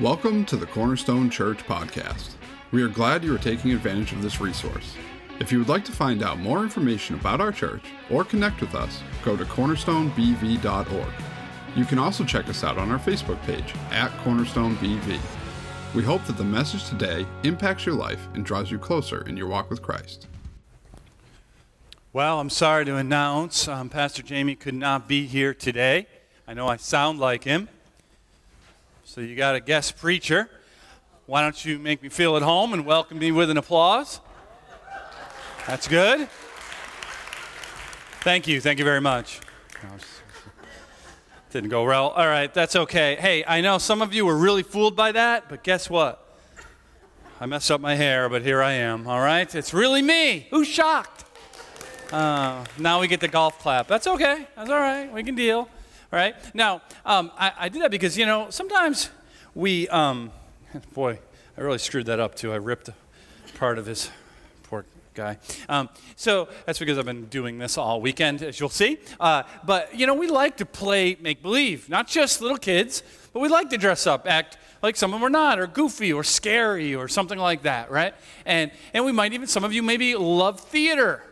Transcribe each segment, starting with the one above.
Welcome to the Cornerstone Church podcast. We are glad you are taking advantage of this resource. If you would like to find out more information about our church or connect with us, go to cornerstonebv.org. You can also check us out on our Facebook page at cornerstonebv. We hope that the message today impacts your life and draws you closer in your walk with Christ. Well, I'm sorry to announce um, Pastor Jamie could not be here today. I know I sound like him. So you got a guest preacher. Why don't you make me feel at home and welcome me with an applause? That's good. Thank you. Thank you very much. Didn't go well. All right, that's okay. Hey, I know some of you were really fooled by that, but guess what? I messed up my hair, but here I am. All right? It's really me. Who's shocked? Uh, now we get the golf clap. That's okay. That's all right. We can deal. All right? Now, um, I, I did that because, you know, sometimes we, um, boy, I really screwed that up too. I ripped part of his poor guy. Um, so that's because I've been doing this all weekend, as you'll see. Uh, but, you know, we like to play make believe, not just little kids, but we like to dress up, act like someone we're not, or goofy, or scary, or something like that, right? And, and we might even, some of you maybe love theater.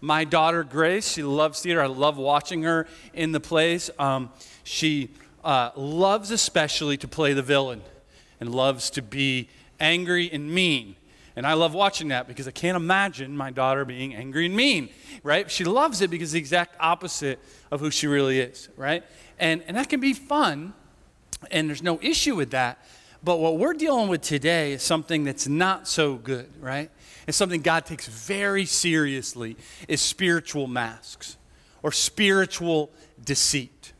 My daughter Grace, she loves theater. I love watching her in the plays. Um, she uh, loves especially to play the villain and loves to be angry and mean. And I love watching that because I can't imagine my daughter being angry and mean, right? She loves it because it's the exact opposite of who she really is, right? And, and that can be fun, and there's no issue with that. But what we're dealing with today is something that's not so good, right? It's something God takes very seriously is spiritual masks or spiritual deceit.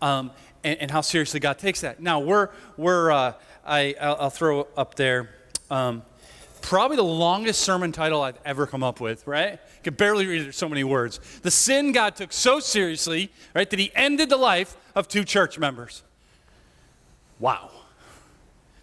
Um, and, and, how seriously God takes that. Now, we're, we're uh, I, I'll, I'll, throw up there um, probably the longest sermon title I've ever come up with, right? I can barely read it, so many words. The sin God took so seriously, right, that he ended the life of two church members. Wow.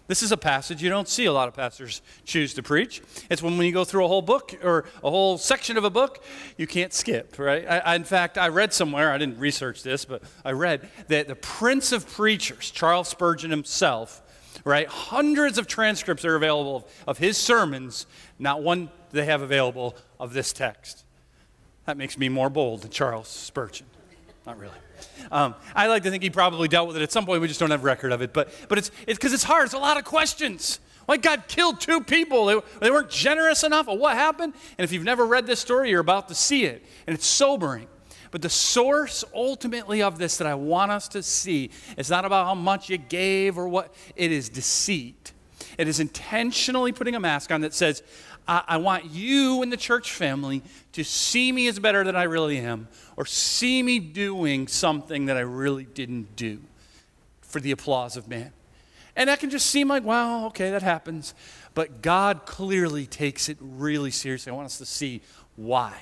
This is a passage you don't see a lot of pastors choose to preach. It's when, when you go through a whole book or a whole section of a book, you can't skip, right? I, I, in fact, I read somewhere, I didn't research this, but I read that the prince of preachers, Charles Spurgeon himself, right, hundreds of transcripts are available of, of his sermons, not one they have available of this text. That makes me more bold than Charles Spurgeon. Not really. Um, I like to think he probably dealt with it at some point. We just don't have record of it. But, but it's because it's, it's hard. It's a lot of questions. Why God killed two people? They, they weren't generous enough? Or what happened? And if you've never read this story, you're about to see it. And it's sobering. But the source ultimately of this that I want us to see is not about how much you gave or what, it is deceit. It is intentionally putting a mask on that says, I, I want you in the church family to see me as better than I really am, or see me doing something that I really didn't do for the applause of man. And that can just seem like, well, okay, that happens. But God clearly takes it really seriously. I want us to see why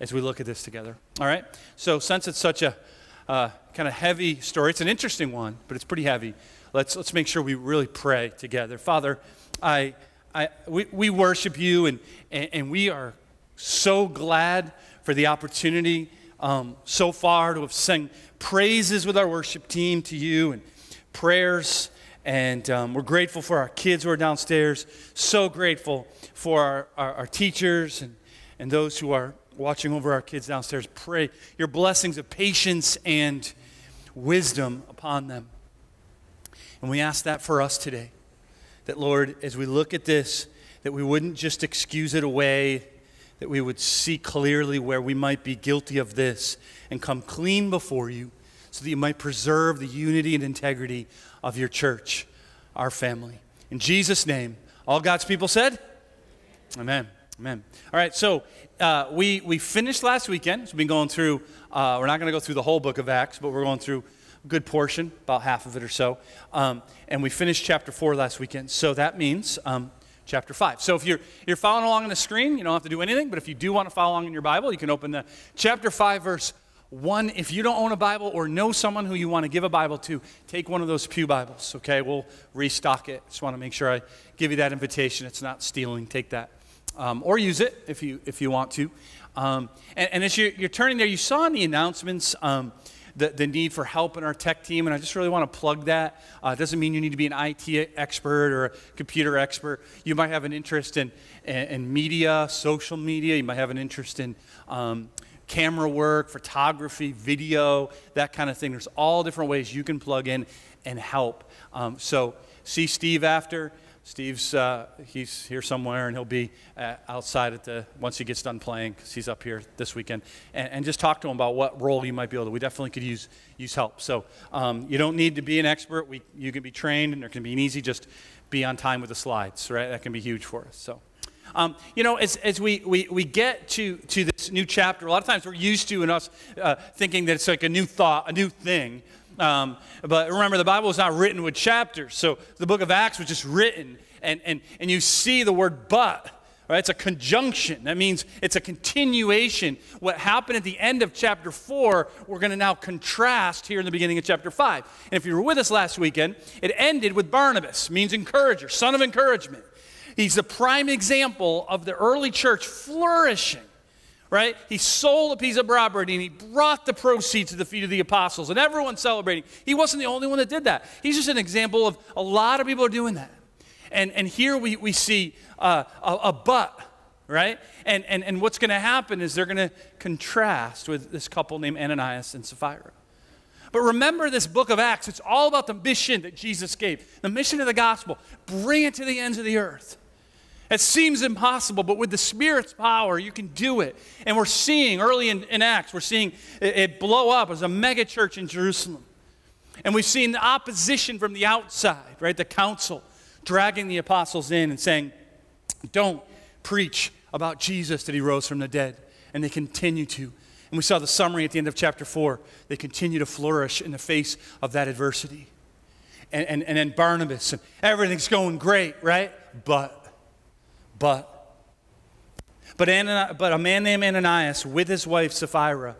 as we look at this together. All right? So, since it's such a uh, kind of heavy story, it's an interesting one, but it's pretty heavy. Let's, let's make sure we really pray together. Father, I I, we, we worship you, and, and, and, we are so glad for the opportunity um, so far to have sung praises with our worship team to you and prayers. And um, we're grateful for our kids who are downstairs, so grateful for our, our, our teachers and, and those who are watching over our kids downstairs. Pray your blessings of patience and wisdom upon them. And we ask that for us today that, Lord, as we look at this, that we wouldn't just excuse it away, that we would see clearly where we might be guilty of this and come clean before you so that you might preserve the unity and integrity of your church, our family. In Jesus' name, all God's people said, Amen. Amen. All right, so uh, we, we finished last weekend. So we've been going through, uh, we're not going to go through the whole book of Acts, but we're going through good portion, about half of it or so. Um, and we finished chapter 4 last weekend. So that means um, chapter 5. So if you're, you're following along on the screen, you don't have to do anything. But if you do want to follow along in your Bible, you can open the chapter 5, verse 1. If you don't own a Bible or know someone who you want to give a Bible to, take one of those Pew Bibles, okay? We'll restock it. Just want to make sure I give you that invitation. It's not stealing. Take that. Um, or use it if you, if you want to. Um, and, and, as you're, you're, turning there, you saw in the announcements, um, the, the need for help in our tech team, and I just really want to plug that. Uh, doesn't mean you need to be an IT expert or a computer expert. You might have an interest in, in, in media, social media. You might have an interest in um, camera work, photography, video, that kind of thing. There's all different ways you can plug in and help. Um, so see Steve after. Steve's uh, he's here somewhere, and he'll be uh, outside at the once he gets done playing because he's up here this weekend, and, and, just talk to him about what role you might be able to. We definitely could use use help. So um, you don't need to be an expert. We you can be trained, and there can be an easy just be on time with the slides. Right, that can be huge for us. So. Um, you know, as, as we, we, we get to, to this new chapter, a lot of times we're used to in us uh, thinking that it's like a new thought, a new thing. Um, but remember, the Bible is not written with chapters. So the book of Acts was just written, and, and, and you see the word but. Right? It's a conjunction. That means it's a continuation. What happened at the end of chapter 4, we're going to now contrast here in the beginning of chapter 5. And if you were with us last weekend, it ended with Barnabas, means encourager, son of encouragement. He's the prime example of the early church flourishing right? He sold a piece of property and he brought the proceeds to the feet of the apostles, and everyone's celebrating. He wasn't the only one that did that. He's just an example of a lot of people are doing that. And, and here we, we see uh, a, a but, right? And, and, and what's going to happen is they're going to contrast with this couple named Ananias and Sapphira. But remember this book of Acts, it's all about the mission that Jesus gave, the mission of the gospel. Bring it to the ends of the earth. It seems impossible, but with the Spirit's power, you can do it. And we're seeing early in, in Acts, we're seeing it, it blow up as a mega church in Jerusalem. And we've seen the opposition from the outside, right? The council dragging the apostles in and saying, Don't preach about Jesus that he rose from the dead. And they continue to. And we saw the summary at the end of chapter 4. They continue to flourish in the face of that adversity. And, and, and then Barnabas, and everything's going great, right? But but, but, Anani- but a man named Ananias with his wife Sapphira,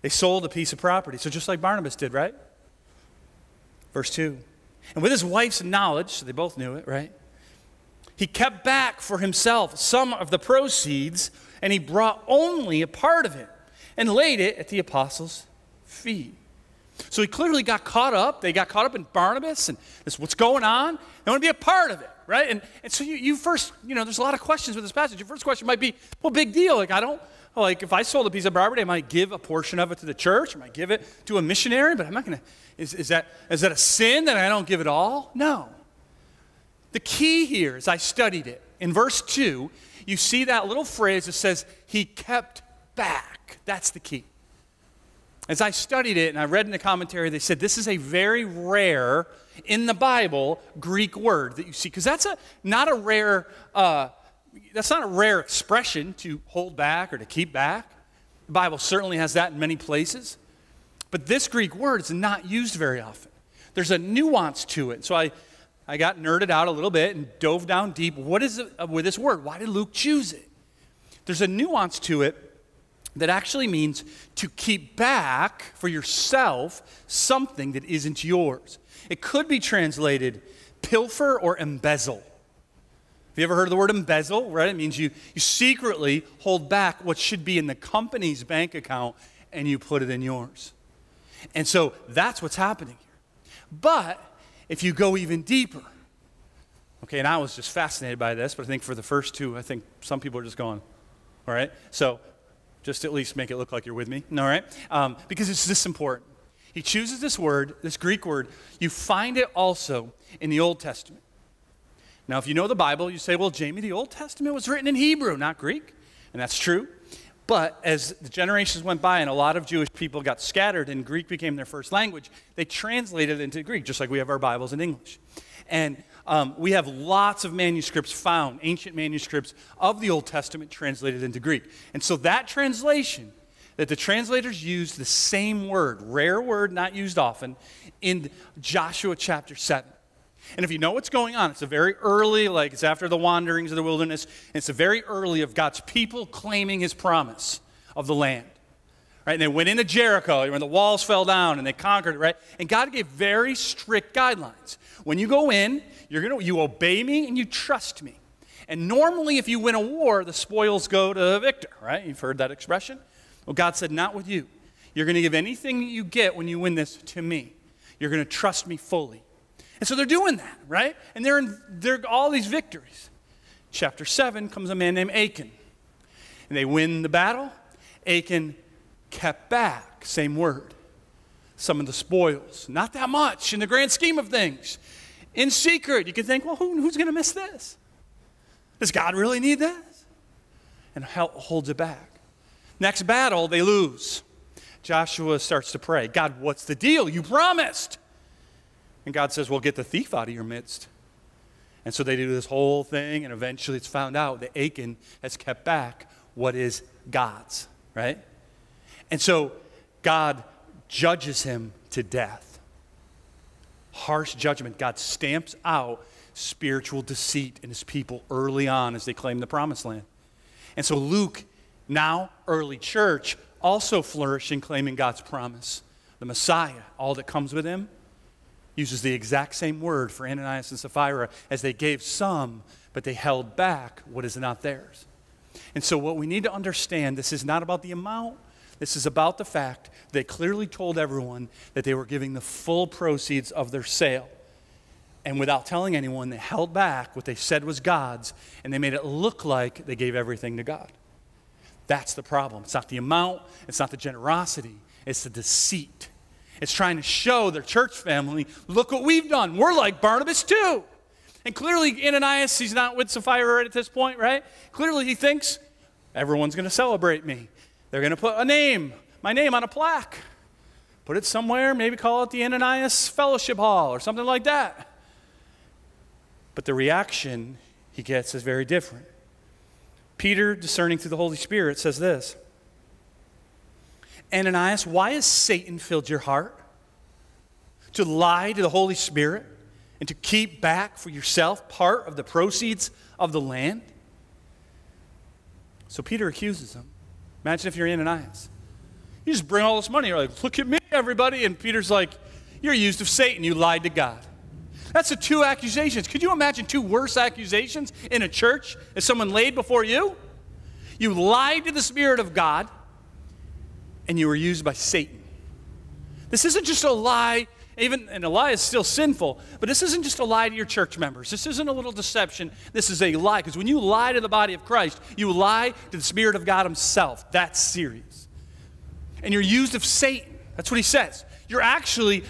they sold a piece of property. So just like Barnabas did, right? Verse 2. And with his wife's knowledge, so they both knew it, right? He kept back for himself some of the proceeds, and he brought only a part of it and laid it at the apostles' feet. So he clearly got caught up. They got caught up in Barnabas and this what's going on. They want to be a part of it right? And, and so you, you first, you know, there's a lot of questions with this passage. Your first question might be, well, big deal. Like, I don't, like, if I sold a piece of property, I might give a portion of it to the church. I might give it to a missionary, but I'm not going to, is, is, that, is that a sin that I don't give it all? No. The key here is I studied it. In verse 2, you see that little phrase that says, he kept back. That's the key. As I studied it and I read in the commentary, they said this is a very rare in the Bible Greek word that you see, because that's a, not a rare, uh, that's not a rare expression to hold back or to keep back. The Bible certainly has that in many places. But this Greek word is not used very often. There's a nuance to it. So I, I got nerded out a little bit and dove down deep. What is it with this word? Why did Luke choose it? There's a nuance to it that actually means to keep back for yourself something that isn't yours. It could be translated pilfer or embezzle. Have you ever heard of the word embezzle? Right? It means you, you secretly hold back what should be in the company's bank account and you put it in yours. And so that's what's happening here. But if you go even deeper, okay, and I was just fascinated by this, but I think for the first two, I think some people are just going, all right? So just at least make it look like you're with me, all right? Um, because it's this important. He chooses this word, this Greek word. You find it also in the Old Testament. Now, if you know the Bible, you say, well, Jamie, the Old Testament was written in Hebrew, not Greek. And that's true. But as the generations went by and a lot of Jewish people got scattered and Greek became their first language, they translated it into Greek, just like we have our Bibles in English. And um, we have lots of manuscripts found, ancient manuscripts of the Old Testament translated into Greek. And so that translation, that the translators used the same word, rare word not used often, in Joshua chapter 7. And if you know what's going on, it's a very early, like it's after the wanderings of the wilderness, it's a very early of God's people claiming his promise of the land. Right? And they went into Jericho when the walls fell down and they conquered it, right? And God gave very strict guidelines. When you go in, you're gonna, you obey me and you trust me. And normally, if you win a war, the spoils go to the victor, right? You've heard that expression. Well, God said, not with you. You're going to give anything you get when you win this to me. You're going to trust me fully. And so they're doing that, right? And they're in they're all these victories. Chapter 7 comes a man named Achan. And they win the battle. Achan kept back, same word, some of the spoils. Not that much in the grand scheme of things. In secret, you can think, well, who, who's going to miss this? Does God really need this? And holds it back. Next battle, they lose. Joshua starts to pray God, what's the deal? You promised. And God says, Well, get the thief out of your midst. And so they do this whole thing, and eventually it's found out that Achan has kept back what is God's, right? And so God judges him to death. Harsh judgment. God stamps out spiritual deceit in his people early on as they claim the promised land. And so Luke, now early church, also flourishing, claiming God's promise. The Messiah, all that comes with him, uses the exact same word for Ananias and Sapphira as they gave some, but they held back what is not theirs. And so, what we need to understand this is not about the amount, this is about the fact they clearly told everyone that they were giving the full proceeds of their sale. And without telling anyone, they held back what they said was God's, and they made it look like they gave everything to God. That's the problem. It's not the amount, it's not the generosity, it's the deceit. It's trying to show their church family, look what we've done. We're like Barnabas too. And clearly, Ananias, he's not with Sapphira right at this point, right? Clearly, he thinks everyone's going to celebrate me. They're going to put a name, my name on a plaque. Put it somewhere, maybe call it the Ananias Fellowship Hall or something like that. But the reaction he gets is very different. Peter, discerning through the Holy Spirit, says this Ananias, why has Satan filled your heart? To lie to the Holy Spirit and to keep back for yourself part of the proceeds of the land? So Peter accuses him. Imagine if you're Ananias. You just bring all this money. You're like, look at me, everybody. And Peter's like, you're used of Satan. You lied to God. That's the two accusations. Could you imagine two worse accusations in a church as someone laid before you? You lied to the Spirit of God and you were used by Satan. This isn't just a lie, even, and a lie is still sinful, but this isn't just a lie to your church members. This isn't a little deception. This is a lie. Because when you lie to the body of Christ, you lie to the Spirit of God Himself. That's serious. And you're used of Satan. That's what He says. You're actually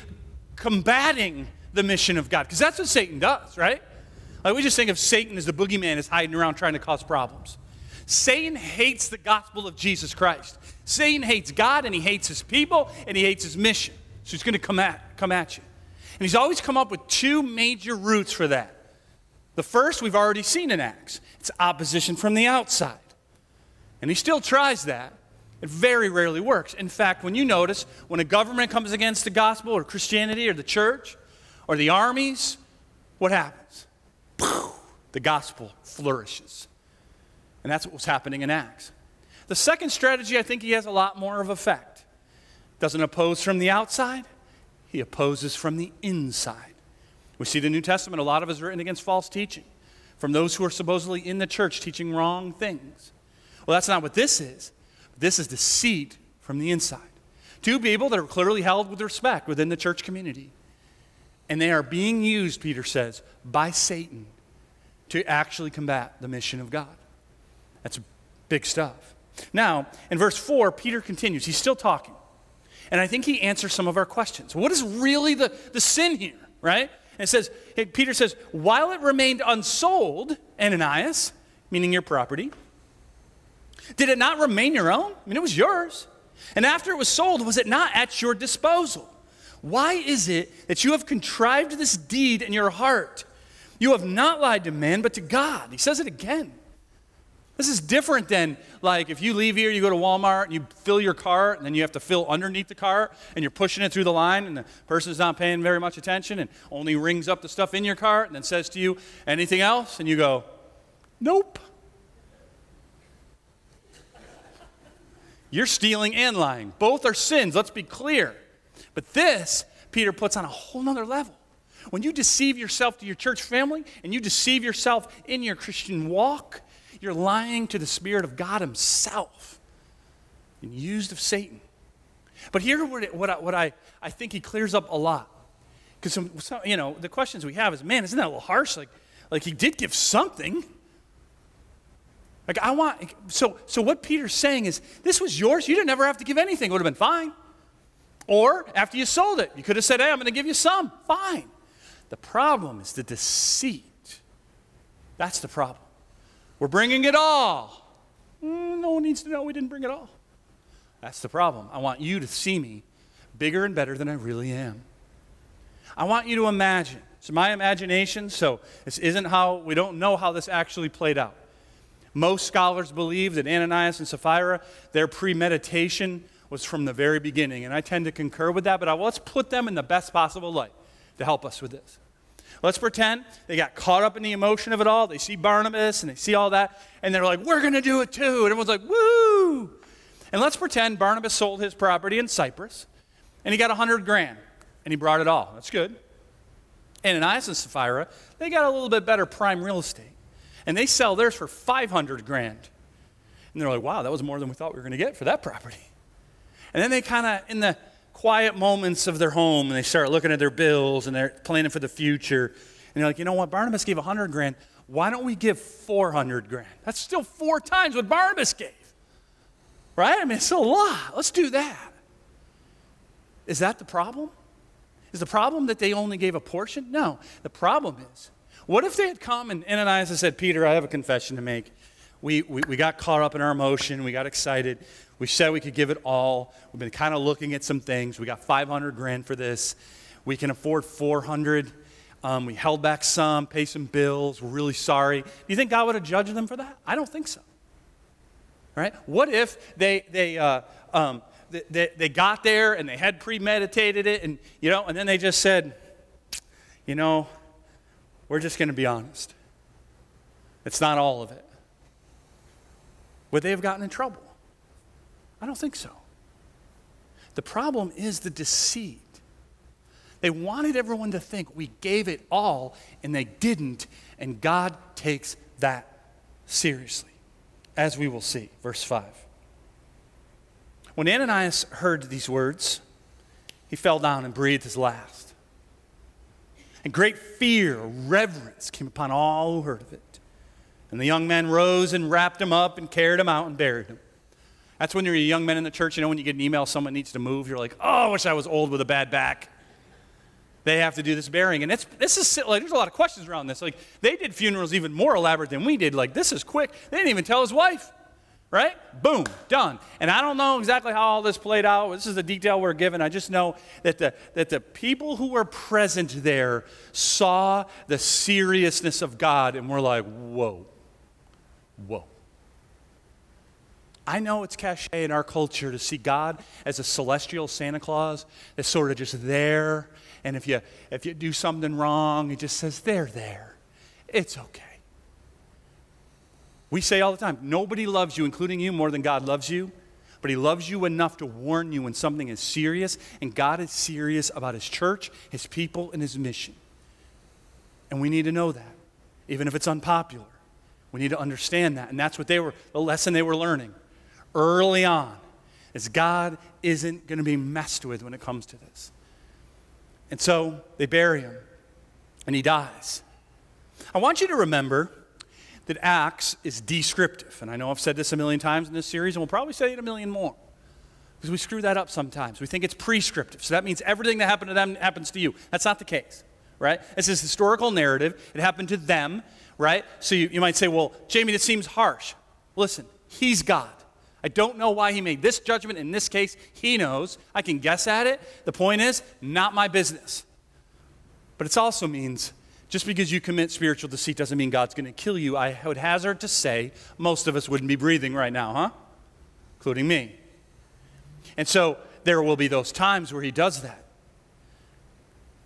combating the mission of God. Because that's what Satan does, right? Like we just think of Satan as the boogeyman is hiding around trying to cause problems. Satan hates the gospel of Jesus Christ. Satan hates God and he hates his people and he hates his mission. So he's going to come at, come at you. And he's always come up with two major roots for that. The first we've already seen in Acts it's opposition from the outside. And he still tries that. It very rarely works. In fact, when you notice, when a government comes against the gospel or Christianity or the church, or the armies, what happens? The gospel flourishes. And that's what was happening in Acts. The second strategy, I think he has a lot more of effect. Doesn't oppose from the outside, he opposes from the inside. We see the New Testament, a lot of it is written against false teaching from those who are supposedly in the church teaching wrong things. Well, that's not what this is. This is deceit from the inside. Two people that are clearly held with respect within the church community. And they are being used, Peter says, by Satan to actually combat the mission of God. That's big stuff. Now, in verse 4, Peter continues. He's still talking. And I think he answers some of our questions. What is really the, the sin here, right? And it says, Peter says, while it remained unsold, Ananias, meaning your property, did it not remain your own? I mean, it was yours. And after it was sold, was it not at your disposal? Why is it that you have contrived this deed in your heart? You have not lied to man, but to God. He says it again. This is different than like if you leave here, you go to Walmart and you fill your cart, and then you have to fill underneath the cart, and you're pushing it through the line, and the person's not paying very much attention and only rings up the stuff in your cart and then says to you, anything else? And you go, nope. You're stealing and lying. Both are sins, let's be clear. But this, Peter puts on a whole nother level. When you deceive yourself to your church family and you deceive yourself in your Christian walk, you're lying to the Spirit of God Himself and used of Satan. But here, what, what, I, what I, I think he clears up a lot. Because, some, some, you know, the questions we have is, man, isn't that a little harsh? Like, like he did give something. Like, I want, so, so what Peter's saying is, this was yours. You didn't ever have to give anything. It would have been fine. Or after you sold it, you could have said, hey, I'm going to give you some. Fine. The problem is the deceit. That's the problem. We're bringing it all. Mm, no one needs to know we didn't bring it all. That's the problem. I want you to see me bigger and better than I really am. I want you to imagine. It's my imagination, so this isn't how, we don't know how this actually played out. Most scholars believe that Ananias and Sapphira, their premeditation was from the very beginning, and I tend to concur with that, but I, let's put them in the best possible light to help us with this. Let's pretend they got caught up in the emotion of it all. They see Barnabas and they see all that, and they're like, we're going to do it too. And everyone's like, woo! And let's pretend Barnabas sold his property in Cyprus, and he got a 100 grand, and he brought it all. That's good. And Ananias and Sapphira, they got a little bit better prime real estate, and they sell theirs for 500 grand. And they're like, wow, that was more than we thought we were going to get for that property. And then they kind of, in the quiet moments of their home, and they start looking at their bills and they're planning for the future. And they're like, you know what? Barnabas gave 100 grand. Why don't we give 400 grand? That's still four times what Barnabas gave. Right? I mean, it's a lot. Let's do that. Is that the problem? Is the problem that they only gave a portion? No. The problem is, what if they had come and Ananias had said, Peter, I have a confession to make. We, we, we got caught up in our emotion. We got excited. We said we could give it all. We've been kind of looking at some things. We got 500 grand for this. We can afford 400. Um, we held back some, pay some bills. We're really sorry. Do you think God would have judged them for that? I don't think so. Right? What if they, they, uh, um, they, they got there and they had premeditated it and, you know, and then they just said, you know, we're just going to be honest. It's not all of it. Would they have gotten in trouble? I don't think so. The problem is the deceit. They wanted everyone to think we gave it all, and they didn't, and God takes that seriously, as we will see. Verse 5. When Ananias heard these words, he fell down and breathed his last. And great fear, reverence came upon all who heard of it. And the young man rose and wrapped him up and carried him out and buried him. That's when you're a young man in the church, you know, when you get an email someone needs to move, you're like, oh, I wish I was old with a bad back. They have to do this burying. And it's, this is like, there's a lot of questions around this. Like, they did funerals even more elaborate than we did. Like, this is quick. They didn't even tell his wife, right? Boom, done. And I don't know exactly how all this played out. This is the detail we're given. I just know that the, that the people who were present there saw the seriousness of God and were like, whoa, whoa. I know it's cliche in our culture to see God as a celestial Santa Claus that's sort of just there. And if you, if you do something wrong, he just says, They're there. It's okay. We say all the time, nobody loves you, including you, more than God loves you. But he loves you enough to warn you when something is serious. And God is serious about his church, his people, and his mission. And we need to know that, even if it's unpopular. We need to understand that. And that's what they were, the lesson they were learning early on is God isn't going to be messed with when it comes to this. And so they bury him and he dies. I want you to remember that Acts is descriptive. And I know I've said this a million times in this series, and we'll probably say it a million more. Because we screw that up sometimes. We think it's prescriptive. So that means everything that happened to them happens to you. That's not the case, right? It's this historical narrative. It happened to them, right? So you, you might say, well, Jamie, this seems harsh. Listen, he's God. I don't know why he made this judgment in this case. He knows. I can guess at it. The point is, not my business. But it also means just because you commit spiritual deceit doesn't mean God's going to kill you. I would hazard to say most of us wouldn't be breathing right now, huh? Including me. And so there will be those times where he does that.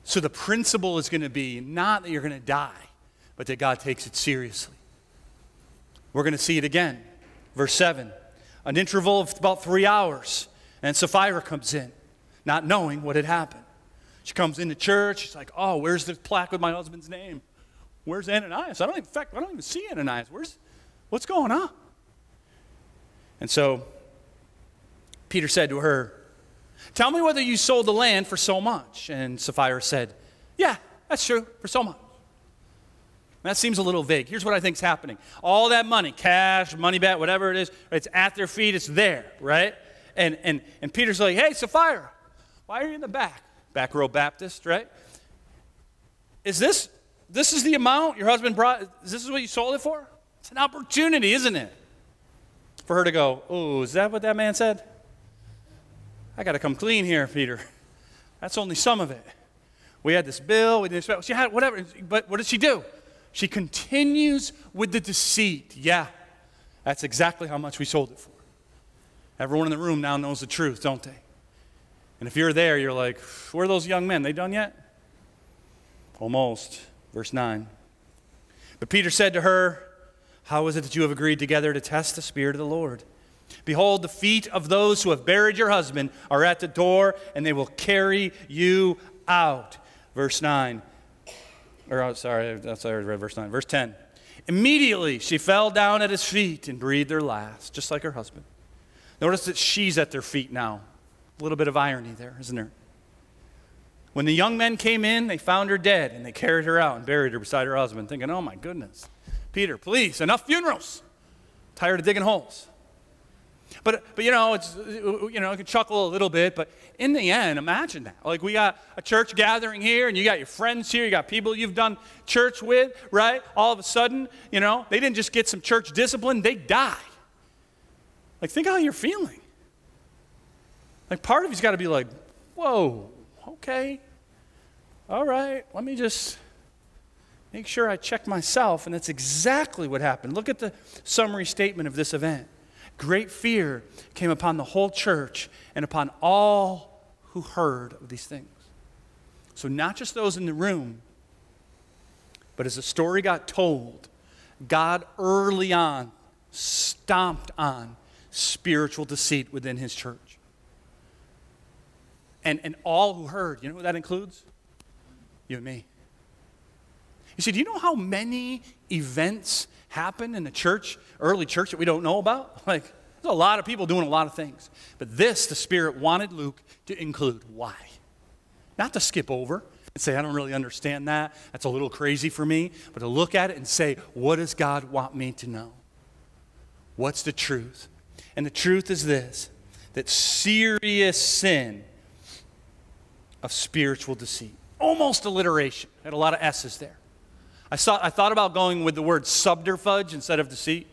So the principle is going to be not that you're going to die, but that God takes it seriously. We're going to see it again. Verse 7 an interval of about three hours. And Sapphira comes in, not knowing what had happened. She comes into church. She's like, Oh, where's the plaque with my husband's name? Where's Ananias? I don't, in fact, I don't even see Ananias. Where's, what's going on? And so Peter said to her, Tell me whether you sold the land for so much. And Sapphira said, Yeah, that's true, for so much. That seems a little vague. Here's what I think is happening all that money, cash, money back, whatever it is, it's at their feet, it's there, right? And, and, and Peter's like, Hey, Sapphira, why are you in the back? Back row Baptist, right? Is this, this is the amount your husband brought? Is this is what you sold it for? It's an opportunity, isn't it? For her to go, Oh, is that what that man said? I got to come clean here, Peter. That's only some of it. We had this bill, we did this, she had whatever, but what did she do? She continues with the deceit. Yeah, that's exactly how much we sold it for. Everyone in the room now knows the truth, don't they? And if you're there, you're like, where are those young men? They done yet? Almost. Verse 9. But Peter said to her, How is it that you have agreed together to test the Spirit of the Lord? Behold, the feet of those who have buried your husband are at the door, and they will carry you out. Verse 9. Or, oh, sorry, that's I read verse 9. Verse 10. Immediately she fell down at his feet and breathed her last, just like her husband. Notice that she's at their feet now. A little bit of irony there, isn't there? When the young men came in, they found her dead, and they carried her out and buried her beside her husband, thinking, oh my goodness, Peter, please, enough funerals. Tired of digging holes. But, but you know, it's, you know, you can chuckle a little bit, but in the end, imagine that. Like, we got a church gathering here, and you got your friends here, you got people you've done church with, right? All of a sudden, you know, they didn't just get some church discipline, they die. Like, think how you're feeling. Like, part of you's got to be like, whoa, okay, all right, let me just make sure I check myself. And that's exactly what happened. Look at the summary statement of this event. Great fear came upon the whole church and upon all who heard of these things. So, not just those in the room, but as the story got told, God early on stomped on spiritual deceit within his church. And, and all who heard, you know what that includes? You and me. You see, do you know how many events happen in the church, early church, that we don't know about? Like, there's a lot of people doing a lot of things. But this, the Spirit wanted Luke to include. Why? Not to skip over and say, I don't really understand that. That's a little crazy for me. But to look at it and say, what does God want me to know? What's the truth? And the truth is this that serious sin of spiritual deceit, almost alliteration, had a lot of S's there I, saw, I thought about going with the word subterfuge instead of deceit.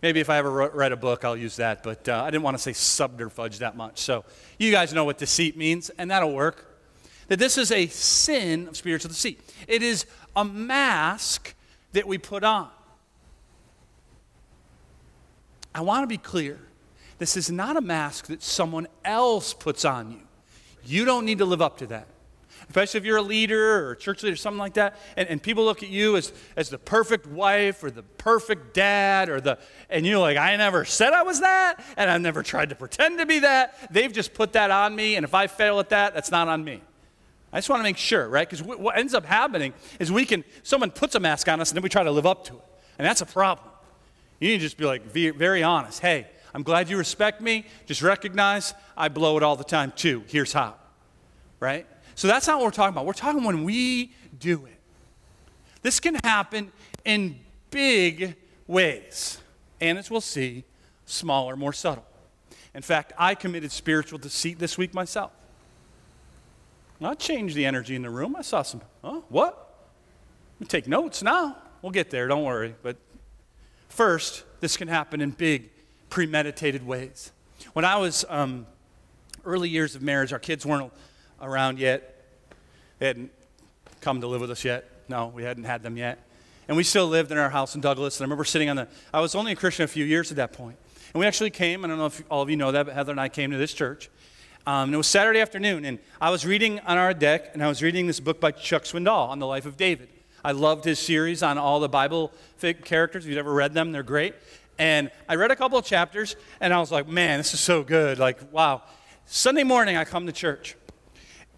Maybe if I ever read a book, I'll use that, but uh, I didn't want to say subterfuge that much. So you guys know what deceit means, and that'll work. That this is a sin of spiritual deceit, it is a mask that we put on. I want to be clear. This is not a mask that someone else puts on you. You don't need to live up to that especially if you're a leader or a church leader, or something like that, and, and people look at you as, as the perfect wife or the perfect dad or the, and you're like, I never said I was that, and I've never tried to pretend to be that. They've just put that on me, and if I fail at that, that's not on me. I just want to make sure, right? Because what ends up happening is we can, someone puts a mask on us and then we try to live up to it. And that's a problem. You need to just be like, very honest. Hey, I'm glad you respect me. Just recognize I blow it all the time too. Here's how. Right? So that's not what we're talking about. We're talking when we do it. This can happen in big ways, and as we'll see, smaller, more subtle. In fact, I committed spiritual deceit this week myself. I changed the energy in the room. I saw some, oh, what? Take notes now. We'll get there, don't worry. But first, this can happen in big, premeditated ways. When I was um, early years of marriage, our kids weren't around yet. They hadn't come to live with us yet. No, we hadn't had them yet. And we still lived in our house in Douglas. And I remember sitting on the, I was only a Christian a few years at that point. And we actually came, I don't know if all of you know that, but Heather and I came to this church. Um, and it was Saturday afternoon, and I was reading on our deck, and I was reading this book by Chuck Swindoll on the life of David. I loved his series on all the Bible characters. If you've ever read them, they're great. And I read a couple of chapters, and I was like, man, this is so good. Like, wow. Sunday morning, I come to church,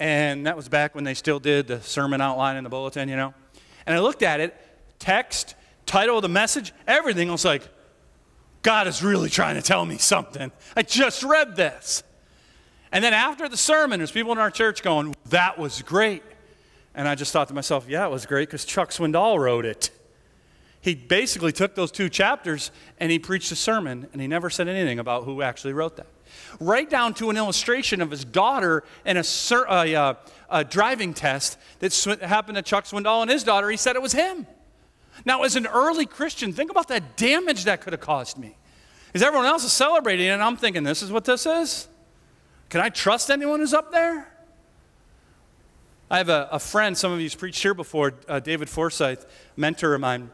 and that was back when they still did the sermon outline in the bulletin, you know. And I looked at it, text, title of the message, everything. I was like, God is really trying to tell me something. I just read this. And then after the sermon, there's people in our church going, That was great. And I just thought to myself, Yeah, it was great because Chuck Swindoll wrote it. He basically took those two chapters and he preached a sermon, and he never said anything about who actually wrote that. Right down to an illustration of his daughter in a, a, a, a driving test that happened to Chuck Swindoll and his daughter. He said it was him. Now, as an early Christian, think about that damage that could have caused me. Is everyone else is celebrating, and I'm thinking, this is what this is? Can I trust anyone who's up there? I have a, a friend, some of you've preached here before, uh, David Forsyth, mentor of mine.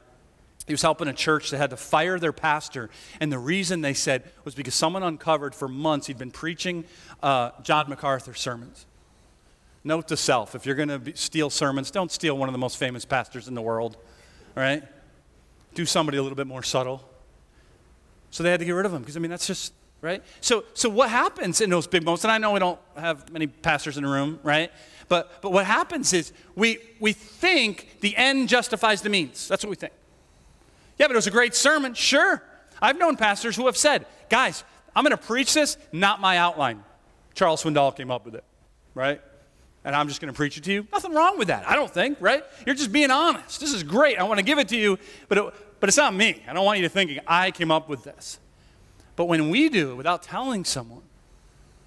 He was helping a church that had to fire their pastor. And the reason they said was because someone uncovered for months he'd been preaching uh, John MacArthur sermons. Note to self if you're going to steal sermons, don't steal one of the most famous pastors in the world, all right? Do somebody a little bit more subtle. So they had to get rid of him because, I mean, that's just, right? So, so what happens in those big moments, and I know we don't have many pastors in the room, right? But, but what happens is we, we think the end justifies the means. That's what we think. Yeah, but it was a great sermon. Sure. I've known pastors who have said, guys, I'm going to preach this, not my outline. Charles Swindoll came up with it, right? And I'm just going to preach it to you. Nothing wrong with that, I don't think, right? You're just being honest. This is great. I want to give it to you, but, it, but it's not me. I don't want you to think I came up with this. But when we do it without telling someone,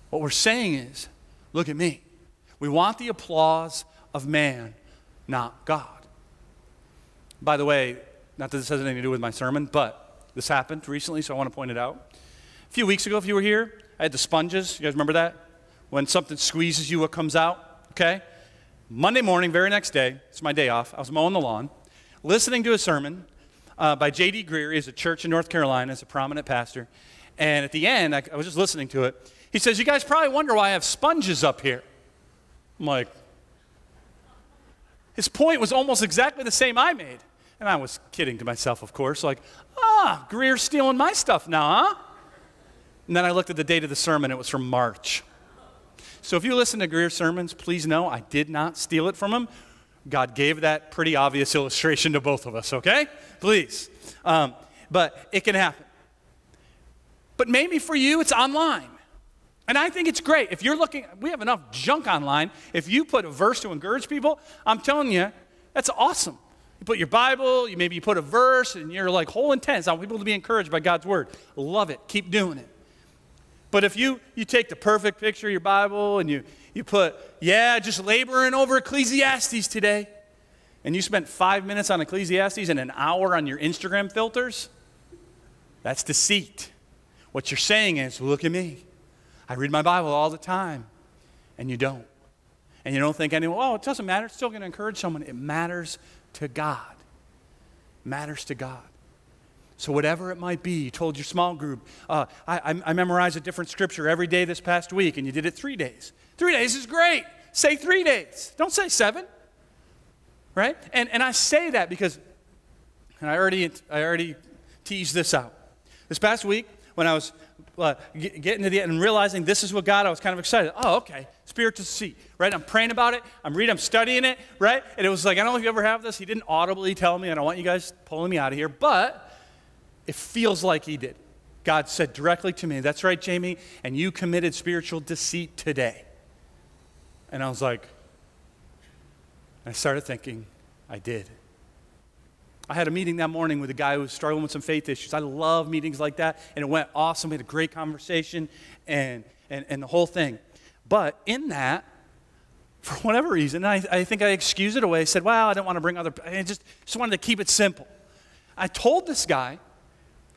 what we're saying is, look at me. We want the applause of man, not God. By the way, not that this has anything to do with my sermon, but this happened recently, so I want to point it out. A few weeks ago, if you were here, I had the sponges. You guys remember that? When something squeezes you, what comes out? Okay? Monday morning, very next day, it's my day off, I was mowing the lawn, listening to a sermon uh, by J.D. Greear. He's a church in North Carolina, he's a prominent pastor. And at the end, I, I was just listening to it. He says, You guys probably wonder why I have sponges up here. I'm like, his point was almost exactly the same I made. And I was kidding to myself, of course, like, ah, Greear's stealing my stuff now, huh? And then I looked at the date of the sermon, it was from March. So if you listen to Greear sermons, please know I did not steal it from him. God gave that pretty obvious illustration to both of us, okay? Please. Um, but it can happen. But maybe for you, it's online. And I think it's great. If you're looking, we have enough junk online. If you put a verse to encourage people, I'm telling you, that's awesome. You put your Bible, you maybe you put a verse, and you're like whole intense. I want people to be encouraged by God's word. Love it. Keep doing it. But if you you take the perfect picture of your Bible and you you put, yeah, just laboring over Ecclesiastes today, and you spent five minutes on Ecclesiastes and an hour on your Instagram filters, that's deceit. What you're saying is, look at me. I read my Bible all the time, and you don't. And you don't think anyone, oh, it doesn't matter. It's still going to encourage someone. It matters to God. Matters to God. So, whatever it might be, you told your small group, uh, I, I memorized a different scripture every day this past week, and you did it three days. Three days is great. Say three days. Don't say seven. Right? And, and I say that because, and I already, I already teased this out. This past week, when I was uh, getting to the end and realizing this is what God, I was kind of excited. Oh, okay. Spirit to see, right? I'm praying about it. I'm reading, I'm studying it, right? And it was like, I don't know if you ever have this. He didn't audibly tell me, and I want you guys pulling me out of here, but it feels like he did. God said directly to me, That's right, Jamie, and you committed spiritual deceit today. And I was like, I started thinking, I did. I had a meeting that morning with a guy who was struggling with some faith issues. I love meetings like that, and it went awesome. We had a great conversation and, and, and the whole thing. But in that, for whatever reason, I, I think I excused it away. Said, well, I don't want to bring other, I just, just wanted to keep it simple. I told this guy,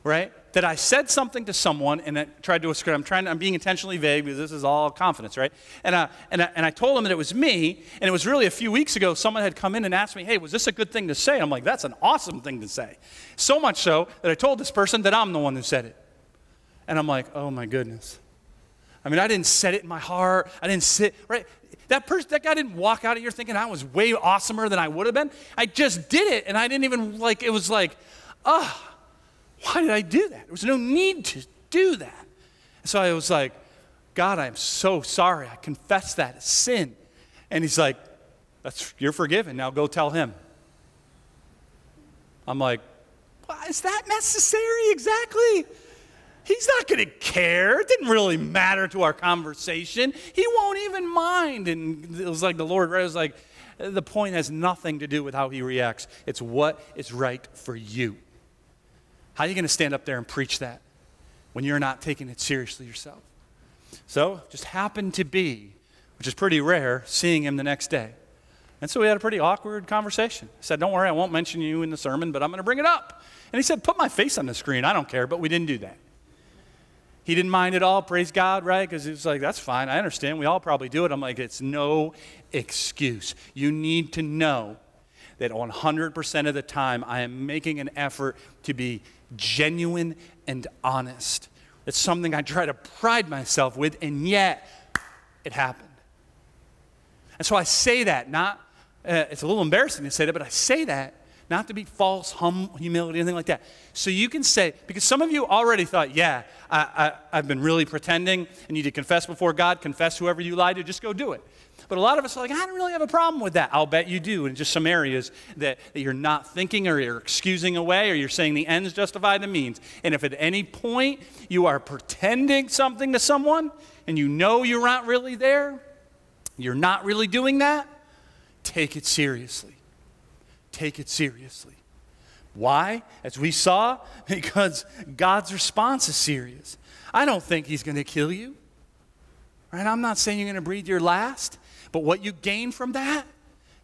right, that I said something to someone and I tried to I'm trying, I'm being intentionally vague because this is all confidence, right? And I, and, I, and I told him that it was me, and it was really a few weeks ago someone had come in and asked me, hey, was this a good thing to say? I'm like, that's an awesome thing to say. So much so that I told this person that I'm the one who said it. And I'm like, oh my goodness. I mean, I didn't set it in my heart. I didn't sit, right? That person, that guy didn't walk out of here thinking I was way awesomer than I would have been. I just did it, and I didn't even like, it was like, ah. Oh, why did I do that? There was no need to do that. So I was like, God, I'm so sorry. I confess that sin. And he's like, That's you're forgiven. Now go tell him. I'm like, well, is that necessary exactly? He's not going to care. It didn't really matter to our conversation. He won't even mind. And it was like the Lord, right? It was like, the point has nothing to do with how he reacts. It's what is right for you. How are you going to stand up there and preach that when you're not taking it seriously yourself? So, just happened to be, which is pretty rare, seeing him the next day. And so we had a pretty awkward conversation. I said, Don't worry, I won't mention you in the sermon, but I'm going to bring it up. And he said, Put my face on the screen. I don't care, but we didn't do that. He didn't mind at all, praise God, right? Because he was like, That's fine, I understand. We all probably do it. I'm like, It's no excuse. You need to know that 100% of the time I am making an effort to be genuine and honest. It's something I try to pride myself with, and yet it happened. And so I say that, not, uh, it's a little embarrassing to say that, but I say that not to be false hum, humility, anything like that. So you can say, because some of you already thought, yeah, I, I, I've been really pretending, and you need to confess before God, confess whoever you lied to, just go do it. But a lot of us are like, I don't really have a problem with that. I'll bet you do in just some areas that, that you're not thinking or you're excusing away or you're saying the ends justify the means. And if at any point you are pretending something to someone and you know you're not really there, you're not really doing that, take it seriously. Take it seriously. Why? As we saw, because God's response is serious. I don't think He's going to kill you. Right? I'm not saying you're going to breathe your last. But what you gain from that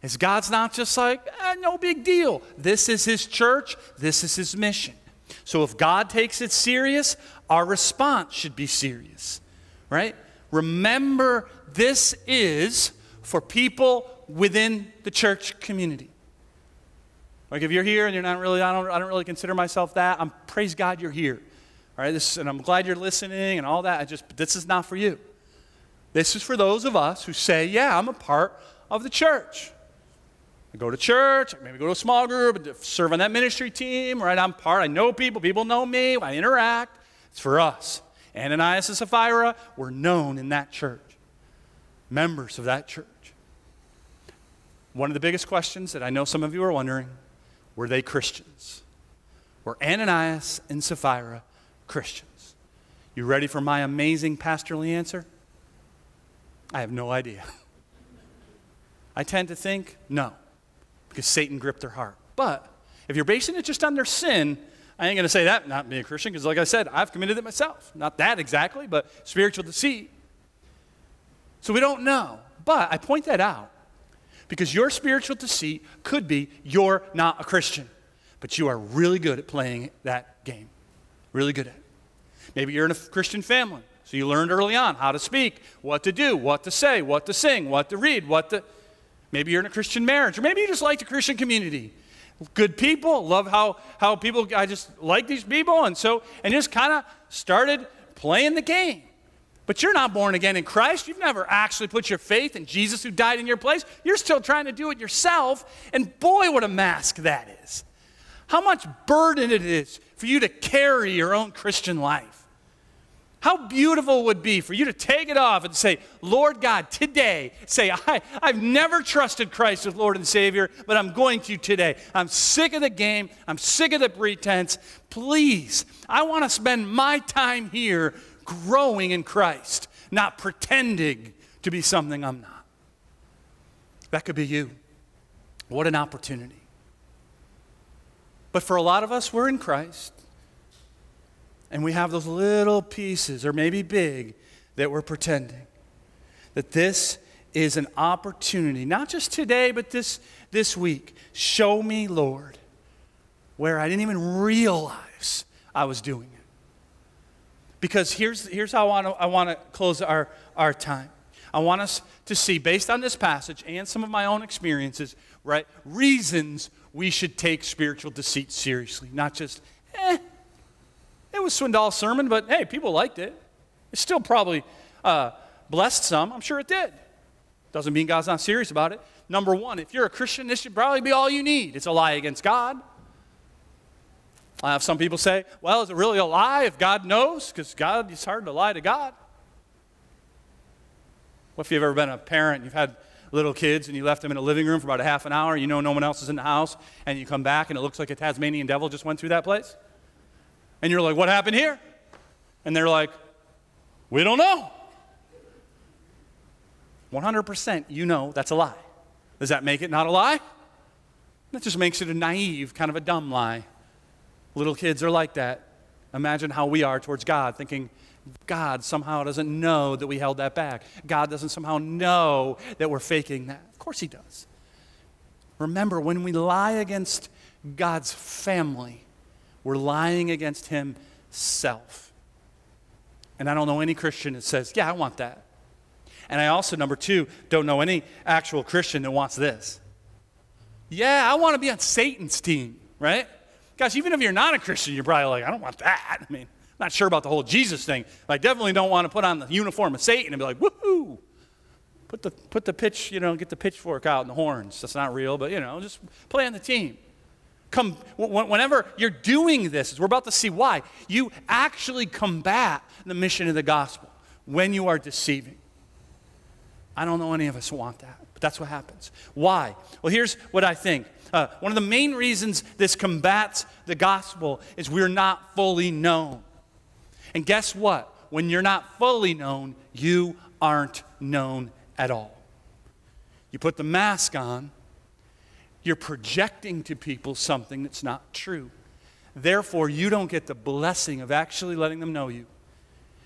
is God's not just like, eh, no big deal. This is His church, this is His mission. So if God takes it serious, our response should be serious, right? Remember, this is for people within the church community. Like if you're here and you're not really, I don't, I don't really consider myself that. I'm praise God you're here. All right, this, and I'm glad you're listening and all that. I just, this is not for you. This is for those of us who say, yeah, I'm a part of the church. I go to church, maybe go to a small group, serve on that ministry team, right? I'm part, I know people, people know me, I interact. It's for us. Ananias and Sapphira were known in that church, members of that church. One of the biggest questions that I know some of you are wondering were they Christians? Were Ananias and Sapphira Christians? You ready for my amazing pastorly answer? I have no idea. I tend to think no, because Satan gripped their heart. But if you're basing it just on their sin, I ain't going to say that not being a Christian, because like I said, I've committed it myself. Not that exactly, but spiritual deceit. So we don't know. But I point that out because your spiritual deceit could be you're not a Christian, but you are really good at playing that game. Really good at it. Maybe you're in a Christian family. So you learned early on how to speak, what to do, what to say, what to sing, what to read, what to. Maybe you're in a Christian marriage, or maybe you just like the Christian community. Good people, love how, how people, I just like these people, and so, and just kind of started playing the game. But you're not born again in Christ. You've never actually put your faith in Jesus who died in your place. You're still trying to do it yourself, and boy, what a mask that is. How much burden it is for you to carry your own Christian life. How beautiful it would be for you to take it off and say, Lord God, today, say, I, I've never trusted Christ as Lord and Savior, but I'm going to today. I'm sick of the game. I'm sick of the pretense. Please, I want to spend my time here growing in Christ, not pretending to be something I'm not. That could be you. What an opportunity. But for a lot of us, we're in Christ. And we have those little pieces, or maybe big, that we're pretending. That this is an opportunity, not just today, but this, this week. Show me, Lord, where I didn't even realize I was doing it. Because here's, here's how I want to, close our, our time. I want us to see, based on this passage and some of my own experiences, right, reasons we should take spiritual deceit seriously, not just, eh, it was Swindoll's sermon, but hey, people liked it. It still probably uh, blessed some. I'm sure it did. Doesn't mean God's not serious about it. Number one, if you're a Christian, this should probably be all you need. It's a lie against God. I have some people say, well, is it really a lie if God knows? Because God, it's hard to lie to God. What if you've ever been a parent, you've had little kids, and you left them in a living room for about a half an hour, you know no one else is in the house, and you come back and it looks like a Tasmanian devil just went through that place? And you're like, what happened here? And they're like, We don't know. 100% you know that's a lie. Does that make it not a lie? That just makes it a naive, kind of a dumb lie. Little kids are like that. Imagine how we are towards God, thinking God somehow doesn't know that we held that back. God doesn't somehow know that we're faking that. Of course, He does. Remember, when we lie against God's family, we're lying against Himself. And I don't know any Christian that says, Yeah, I want that. And I also, number two, don't know any actual Christian that wants this. Yeah, I want to be on Satan's team, right? Gosh, even if you're not a Christian, you're probably like, I don't want that. I mean, I'm not sure about the whole Jesus thing. But I definitely don't want to put on the uniform of Satan and be like, woohoo. Put the, put the pitch, you know, get the pitchfork out and the horns. That's not real, but, you know, just play on the team. Come, whenever you're doing this, we're about to see why, you actually combat the mission of the gospel when you are deceiving. I don't know any of us want that, that's what happens. Why? Well, here's what I think. Uh, one of the main reasons this combats the gospel is we're not fully known. And guess what? When you're not fully known, you aren't known at all. You put the mask on, you're projecting to people something that's not true. Therefore, you don't get the blessing of actually letting them know you,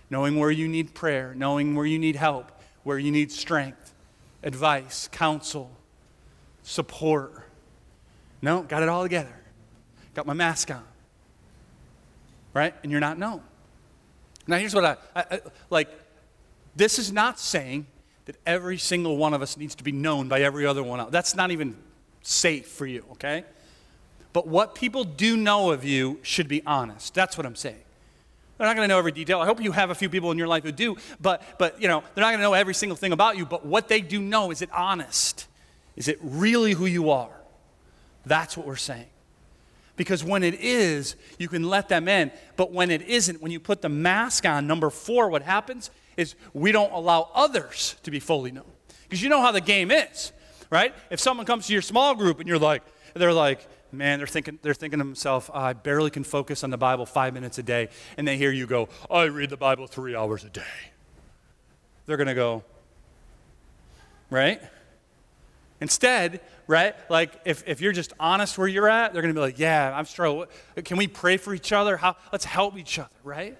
knowing where you need prayer, knowing where you need help, where you need strength, advice, counsel, support. No, got it all together. Got my mask on. Right? And you're not known. Now, here's what I, I, I like. This is not saying that every single one of us needs to be known by every other one else. That's not even safe for you, okay? But what people do know of you should be honest. That's what I'm saying. They're not going to know every detail. I hope you have a few people in your life who do, but, but you know, they're not going to know every single thing about you. But what they do know is it honest? Is it really who you are? That's what we're saying. Because when it is, you can let them in. But when it isn't, when you put the mask on, number four, what happens is we don't allow others to be fully known. Because you know how the game is, right? If someone comes to your small group and you're like, they're like, man, they're thinking, they're thinking to themselves, I barely can focus on the Bible five minutes a day. And they hear you go, I read the Bible three hours a day. They're going to go, right? Instead, right, like if, if you're just honest where you're at, they're going to be like, yeah, I'm struggling. Can we pray for each other? How, let's help each other, right?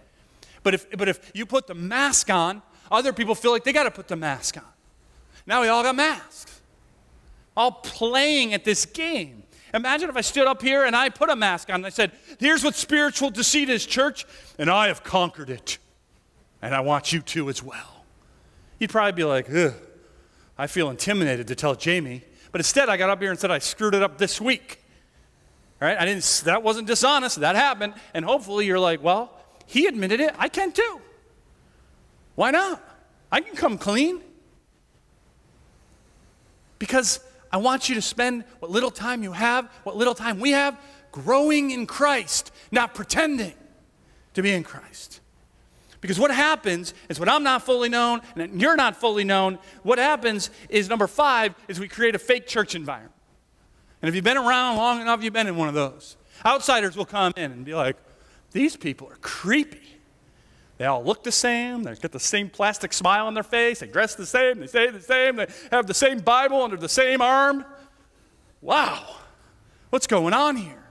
But if, but if you put the mask on, other people feel like they got to put the mask on. Now we all got masks, all playing at this game. Imagine if I stood up here and I put a mask on and I said, Here's what spiritual deceit is, church, and I have conquered it. And I want you to as well. You'd probably be like, Ugh, I feel intimidated to tell Jamie. But instead, I got up here and said, I screwed it up this week. Right? I didn't, that wasn't dishonest. That happened. And hopefully you're like, Well, he admitted it. I can too. Why not? I can come clean. Because I want you to spend what little time you have, what little time we have, growing in Christ, not pretending to be in Christ. Because what happens is when I'm not fully known and you're not fully known, what happens is number five is we create a fake church environment. And if you've been around long enough, you've been in one of those. Outsiders will come in and be like, these people are creepy. They all look the same. They've got the same plastic smile on their face. They dress the same. They say the same. They have the same Bible under the same arm. Wow, what's going on here?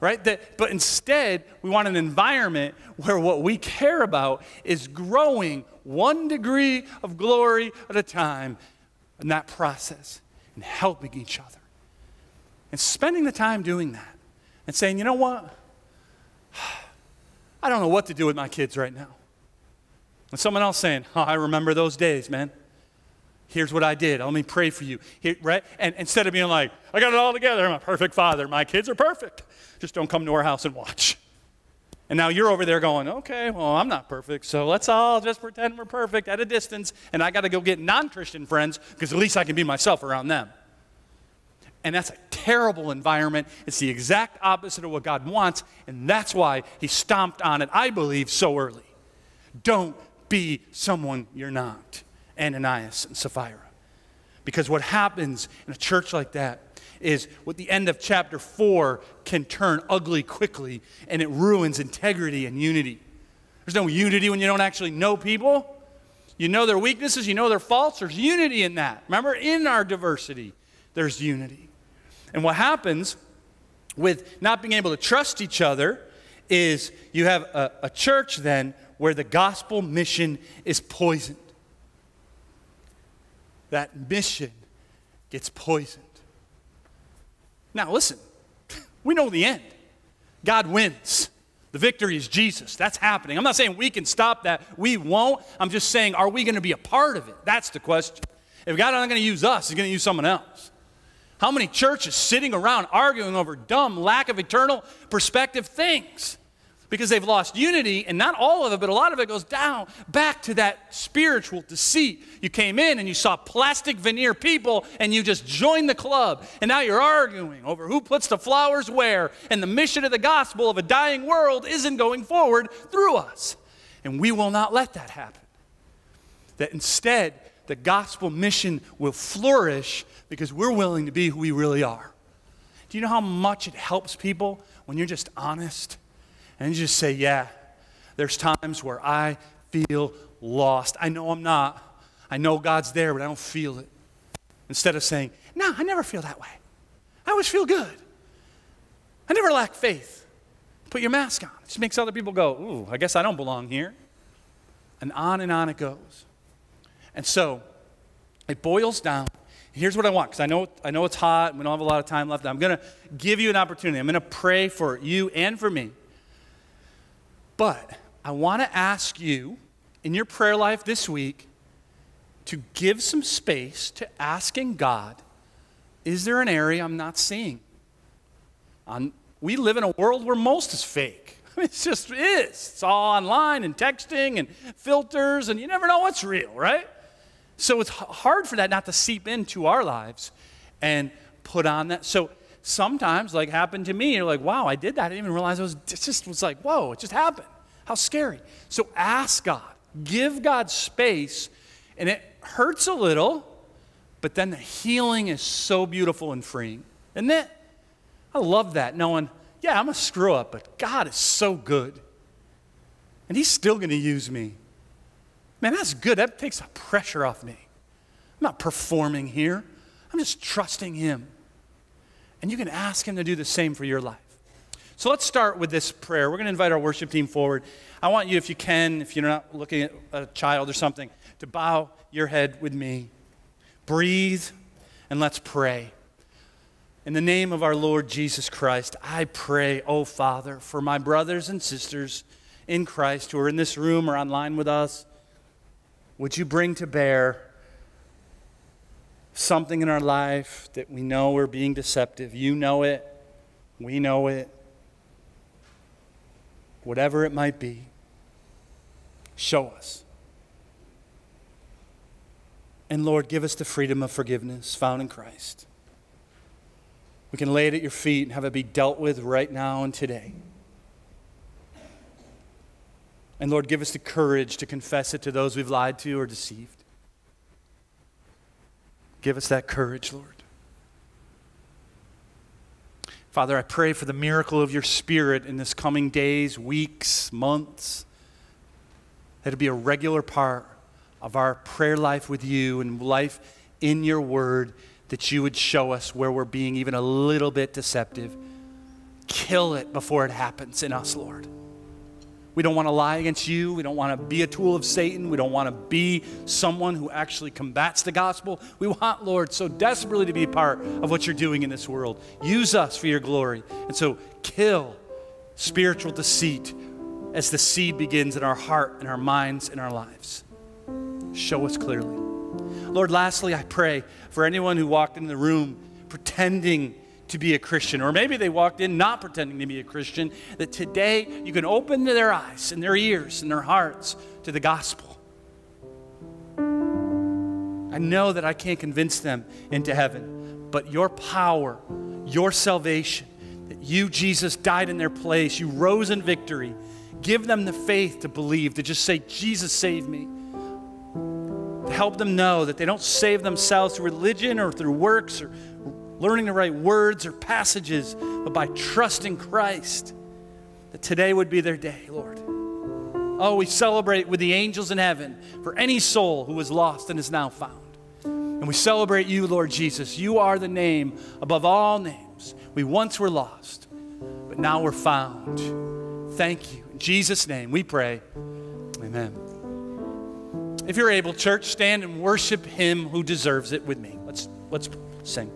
Right? That, but instead, we want an environment where what we care about is growing one degree of glory at a time in that process and helping each other. And spending the time doing that and saying, you know what? I don't know what to do with my kids right now. And someone else saying, oh, I remember those days, man. Here's what I did. Let me pray for you. Here, right? And instead of being like, I got it all together, I'm a perfect father. My kids are perfect. Just don't come to our house and watch. And now you're over there going, okay, well, I'm not perfect, so let's all just pretend we're perfect at a distance, and I got to go get non Christian friends because at least I can be myself around them. And that's a terrible environment. It's the exact opposite of what God wants. And that's why He stomped on it, I believe, so early. Don't be someone you're not, Ananias and Sapphira. Because what happens in a church like that is what the end of chapter 4 can turn ugly quickly and it ruins integrity and unity. There's no unity when you don't actually know people. You know their weaknesses, you know their faults. There's unity in that. Remember, in our diversity, there's unity. And what happens with not being able to trust each other is you have a, a church then where the gospel mission is poisoned. That mission gets poisoned. Now, listen, we know the end. God wins. The victory is Jesus. That's happening. I'm not saying we can stop that. We won't. I'm just saying, are we going to be a part of it? That's the question. If God's not going to use us, He's going to use someone else. How many churches sitting around arguing over dumb, lack of eternal perspective things? because they've lost unity, and not all of it, but a lot of it goes down back to that spiritual deceit. You came in and you saw plastic veneer people, and you just joined the club, and now you're arguing over who puts the flowers where, and the mission of the gospel of a dying world isn't going forward through us. And we will not let that happen. That instead, the gospel mission will flourish because we're willing to be who we really are. Do you know how much it helps people when you're just honest? and you just say, Yeah, there's times where I feel lost. I know I'm not. I know God's there, but I don't feel it. Instead of saying, No, I never feel that way. I always feel good. I never lack faith. Put your mask on. It just makes other people go, Ooh, I guess I don't belong here. And on and on it goes. And so it boils down. Here's what I want, because I know, I know it's hot and we don't have a lot of time left. I'm going to give you an opportunity. I'm going to pray for you and for me but I want to ask you in your prayer life this week to give some space to asking God, is there an area I'm not seeing? On, we live in a world where most is fake. it just is. It's all online and texting and filters, and you never know what's real, right? So it's hard for that not to seep into our lives and put on that. So sometimes, like happened to me, you're like, wow, I did that. I didn't even realize it was, it just was like, whoa, it just happened. How scary. So ask God, give God space, and it hurts a little, but then the healing is so beautiful and freeing. Isn't it? I love that, knowing, yeah, I'm a screw up, but God is so good. And He's still going to use me. Man, that's good. That takes the pressure off me. I'm not performing here, I'm just trusting Him. And you can ask Him to do the same for your life. So let's start with this prayer. We're going to invite our worship team forward. I want you, if you can, if you're not looking at a child or something, to bow your head with me. Breathe and let's pray. In the name of our Lord Jesus Christ, I pray, oh Father, for my brothers and sisters in Christ who are in this room or online with us. Would you bring to bear something in our life that we know we're being deceptive? You know it, we know it whatever it might be, show us. And Lord, give us the freedom of forgiveness found in Christ. We can lay it at your feet and have it be dealt with right now and today. And Lord, give us the courage to confess it to those we've lied to or deceived. Give us that courage, Lord. Father, I pray for the miracle of your Spirit in this coming days, weeks, months. That it be a regular part of our prayer life with you and life in your word, that you would show us where we're being even a little bit deceptive. Kill it before it happens in us, Lord. We don't want to lie against you. We don't want to be a tool of Satan. We don't want to be someone who actually combats the gospel. We want, Lord, so desperately to be a part of what you're doing in this world. Use us for your glory. And so kill spiritual deceit as the seed begins in our heart, in our minds, in our lives. Show us clearly. Lord, lastly, I pray for anyone who walked in the room pretending to be a Christian, or maybe they walked in not pretending to be a Christian, that today you can open their eyes and their ears and their hearts to the gospel. I know that I can't convince them into heaven, but your power, your salvation, that you, Jesus, died in their place, you rose in victory, give them the faith to believe, to just say, Jesus, save me. Help them know that they don't save themselves through religion or through works or learning to write words or passages, but by trusting Christ, that today would be their day, Lord. Oh, we celebrate with the angels in heaven for any soul who was lost and is now found. And we celebrate you, Lord Jesus. You are the name above all names. We once were lost, but now we're found. Thank you. In Jesus' name we pray. Amen. If you're able, church, stand and worship him who deserves it with me. Let's, let's sing.